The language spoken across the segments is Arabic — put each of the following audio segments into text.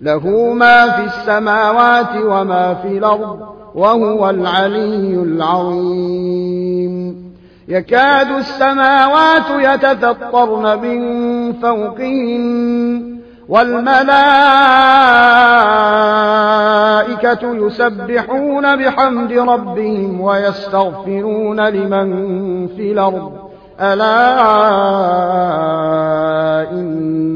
له ما في السماوات وما في الأرض وهو العلي العظيم. يكاد السماوات يتفطرن من فوقهن والملائكة يسبحون بحمد ربهم ويستغفرون لمن في الأرض. ألا إن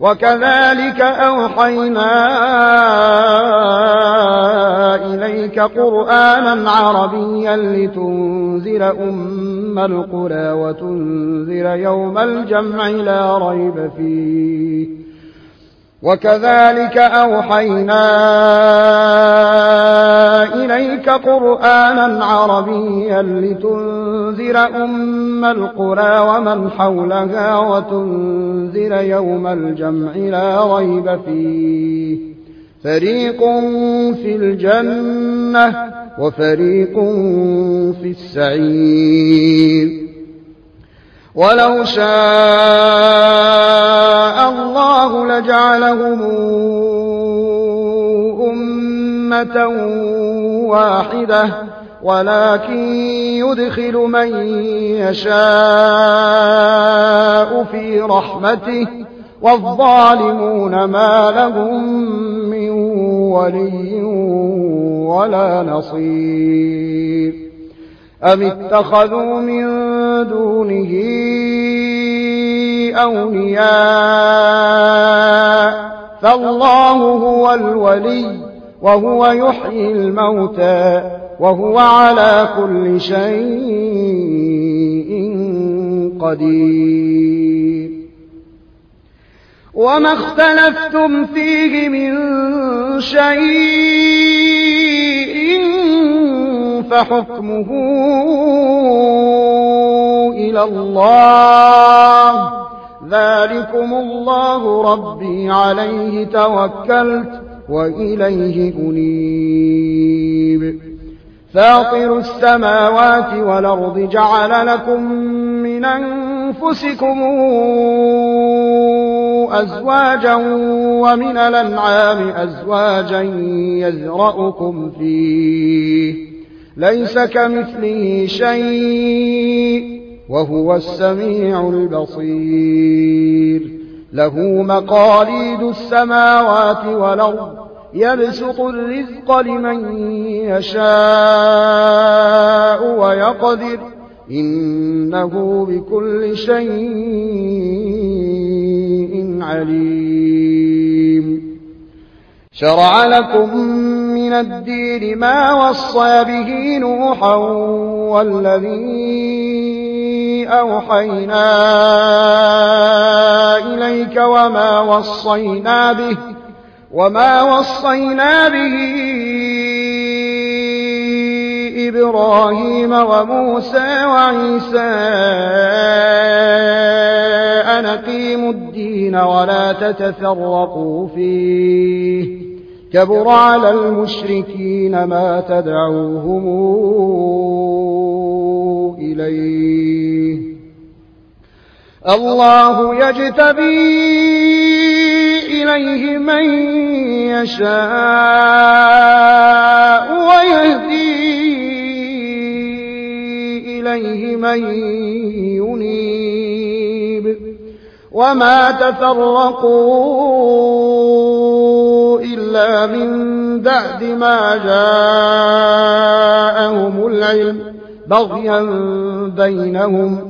وكذلك أوحينا إليك قرآنا عربيا لتنذر أم القرى وتنذر يوم الجمع لا ريب فيه. وكذلك أوحينا إليك قرآنا عربيا لتنذر أم القرى ومن حولها وتنذر يوم الجمع لا ريب فيه. فريق في الجنة وفريق في السعير. ولو شاء الله لجعلهم أمة واحدة ولكن يدخل من يشاء في رحمته والظالمون ما لهم من ولي ولا نصير. أم اتخذوا من دونه أولياء؟ فالله هو الولي. وهو يحيي الموتى وهو على كل شيء قدير. وما اختلفتم فيه من شيء فحكمه إلى الله. ذلكم الله ربي عليه توكلت. وإليه أنيب. فاطر السماوات والأرض جعل لكم من أنفسكم أزواجا ومن الأنعام أزواجا يزرأكم فيه. ليس كمثله شيء وهو السميع البصير. له مقاليد السماوات والأرض يبسط الرزق لمن يشاء ويقدر إنه بكل شيء عليم شرع لكم من الدين ما وصى به نوحا والذي أوحينا إليك وما وصينا به وما وصينا به إبراهيم وموسى وعيسى أن أقيموا الدين ولا تتفرقوا فيه كبر على المشركين ما تدعوهم إليه. الله يجتبي إليه من يشاء ويهدي إليه من ينيب. وما تفرقوا إلا من بعد ما جاء بالعلم بغيا بينهم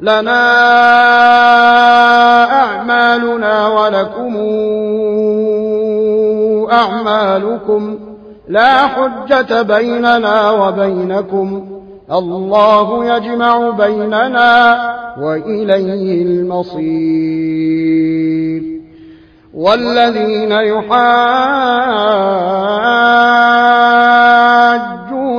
لنا أعمالنا ولكم أعمالكم لا حجة بيننا وبينكم الله يجمع بيننا وإليه المصير والذين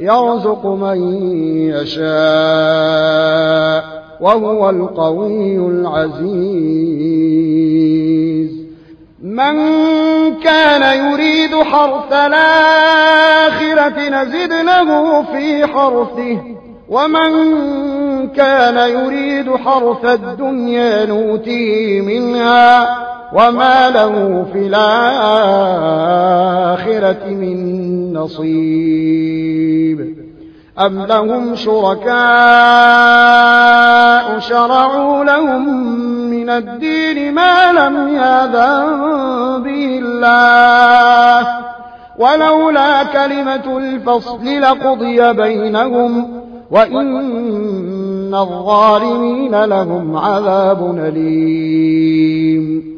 يرزق من يشاء وهو القوي العزيز. من كان يريد حرث الآخرة نزد له في حرثه ومن كان يريد حرث الدنيا نوتيه منها. وما له في الآخرة من نصيب أم لهم شركاء شرعوا لهم من الدين ما لم يأذن به الله ولولا كلمة الفصل لقضي بينهم وإن الظالمين لهم عذاب أليم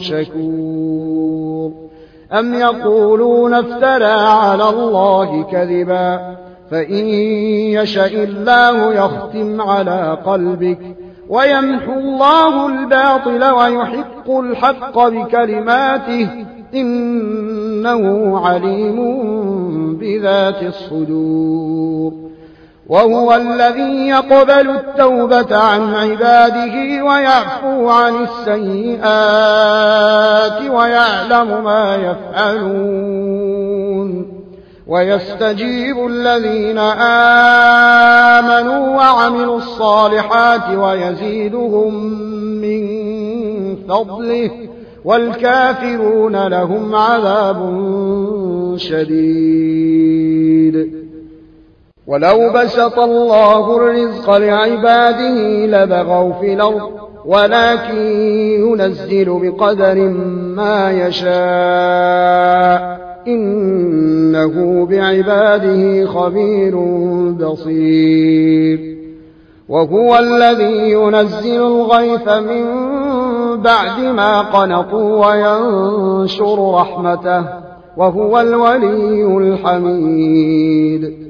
شكور أم يقولون افترى على الله كذبا. فإن يشأ الله يختم على قلبك. ويمحو الله الباطل ويحق الحق بكلماته. إنه عليم بذات الصدور. وهو الذي يقبل التوبة عن عباده ويعفو عن السيئات ويعلم ما يفعلون. ويستجيب الذين آمنوا وعملوا الصالحات ويزيدهم من فضله والكافرون لهم عذاب شديد. ولو بسط الله الرزق لعباده لبغوا في الأرض ولكن ينزل بقدر ما يشاء. إنه بعباده خبير بصير. وهو الذي ينزل الغيث من بعد ما قنطوا وينشر رحمته وهو الولي الحميد.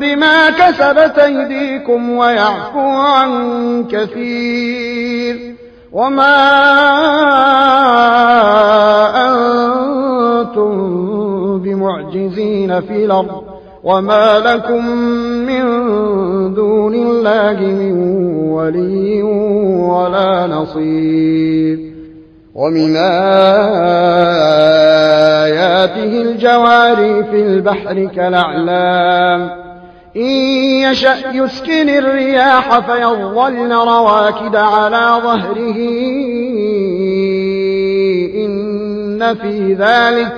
بما كسبت أيديكم ويعفو عن كثير وما أنتم بمعجزين في الأرض وما لكم من دون الله من ولي ولا نصير ومن آياته الجواري في البحر كالأعلام إن يشأ يسكن الرياح فيظلن رواكد على ظهره. إن في ذلك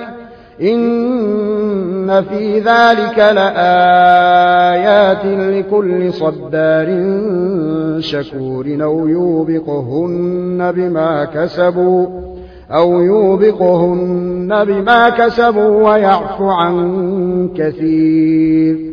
إن في ذلك لآيات لكل صدار شكور. أو يوبقهن بما كسبوا أو يوبقهن بما كسبوا ويعفو عن كثير.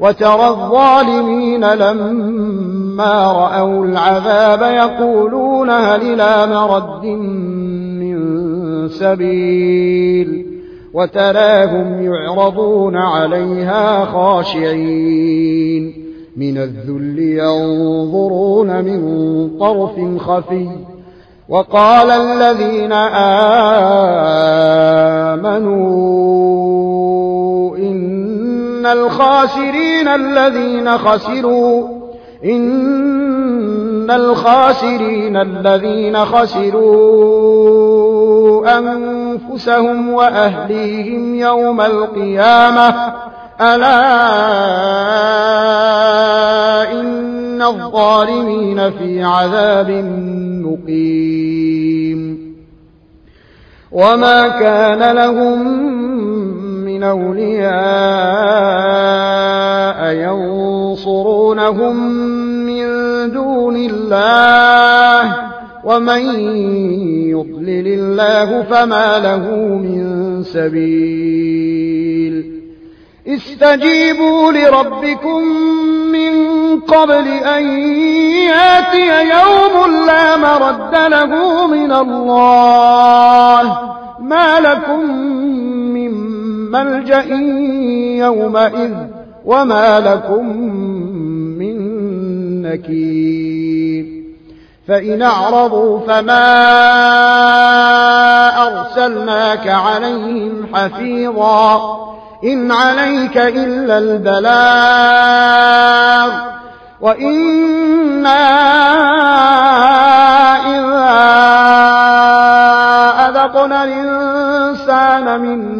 وترى الظالمين لما رأوا العذاب يقولون هل إلى مرد من سبيل وتراهم يعرضون عليها خاشعين من الذل ينظرون من طرف خفي وقال الذين آمنوا إن الخاسرين الذين خسروا إن إن الخاسرين الذين خسروا أنفسهم وأهليهم يوم القيامة. ألا إن الظالمين في عذاب مقيم. وما كان لهم من أولياء ينصرونهم من دون الله ومن يضلل الله فما له من سبيل استجيبوا لربكم من قبل أن يأتي يوم لا مرد له من الله ما لكم ملجأ يومئذ وما لكم من نكير. فإن أعرضوا فما أرسلناك عليهم حفيظا. إن عليك إلا البلاغ. وإنا إذا أذقنا الإنسان منا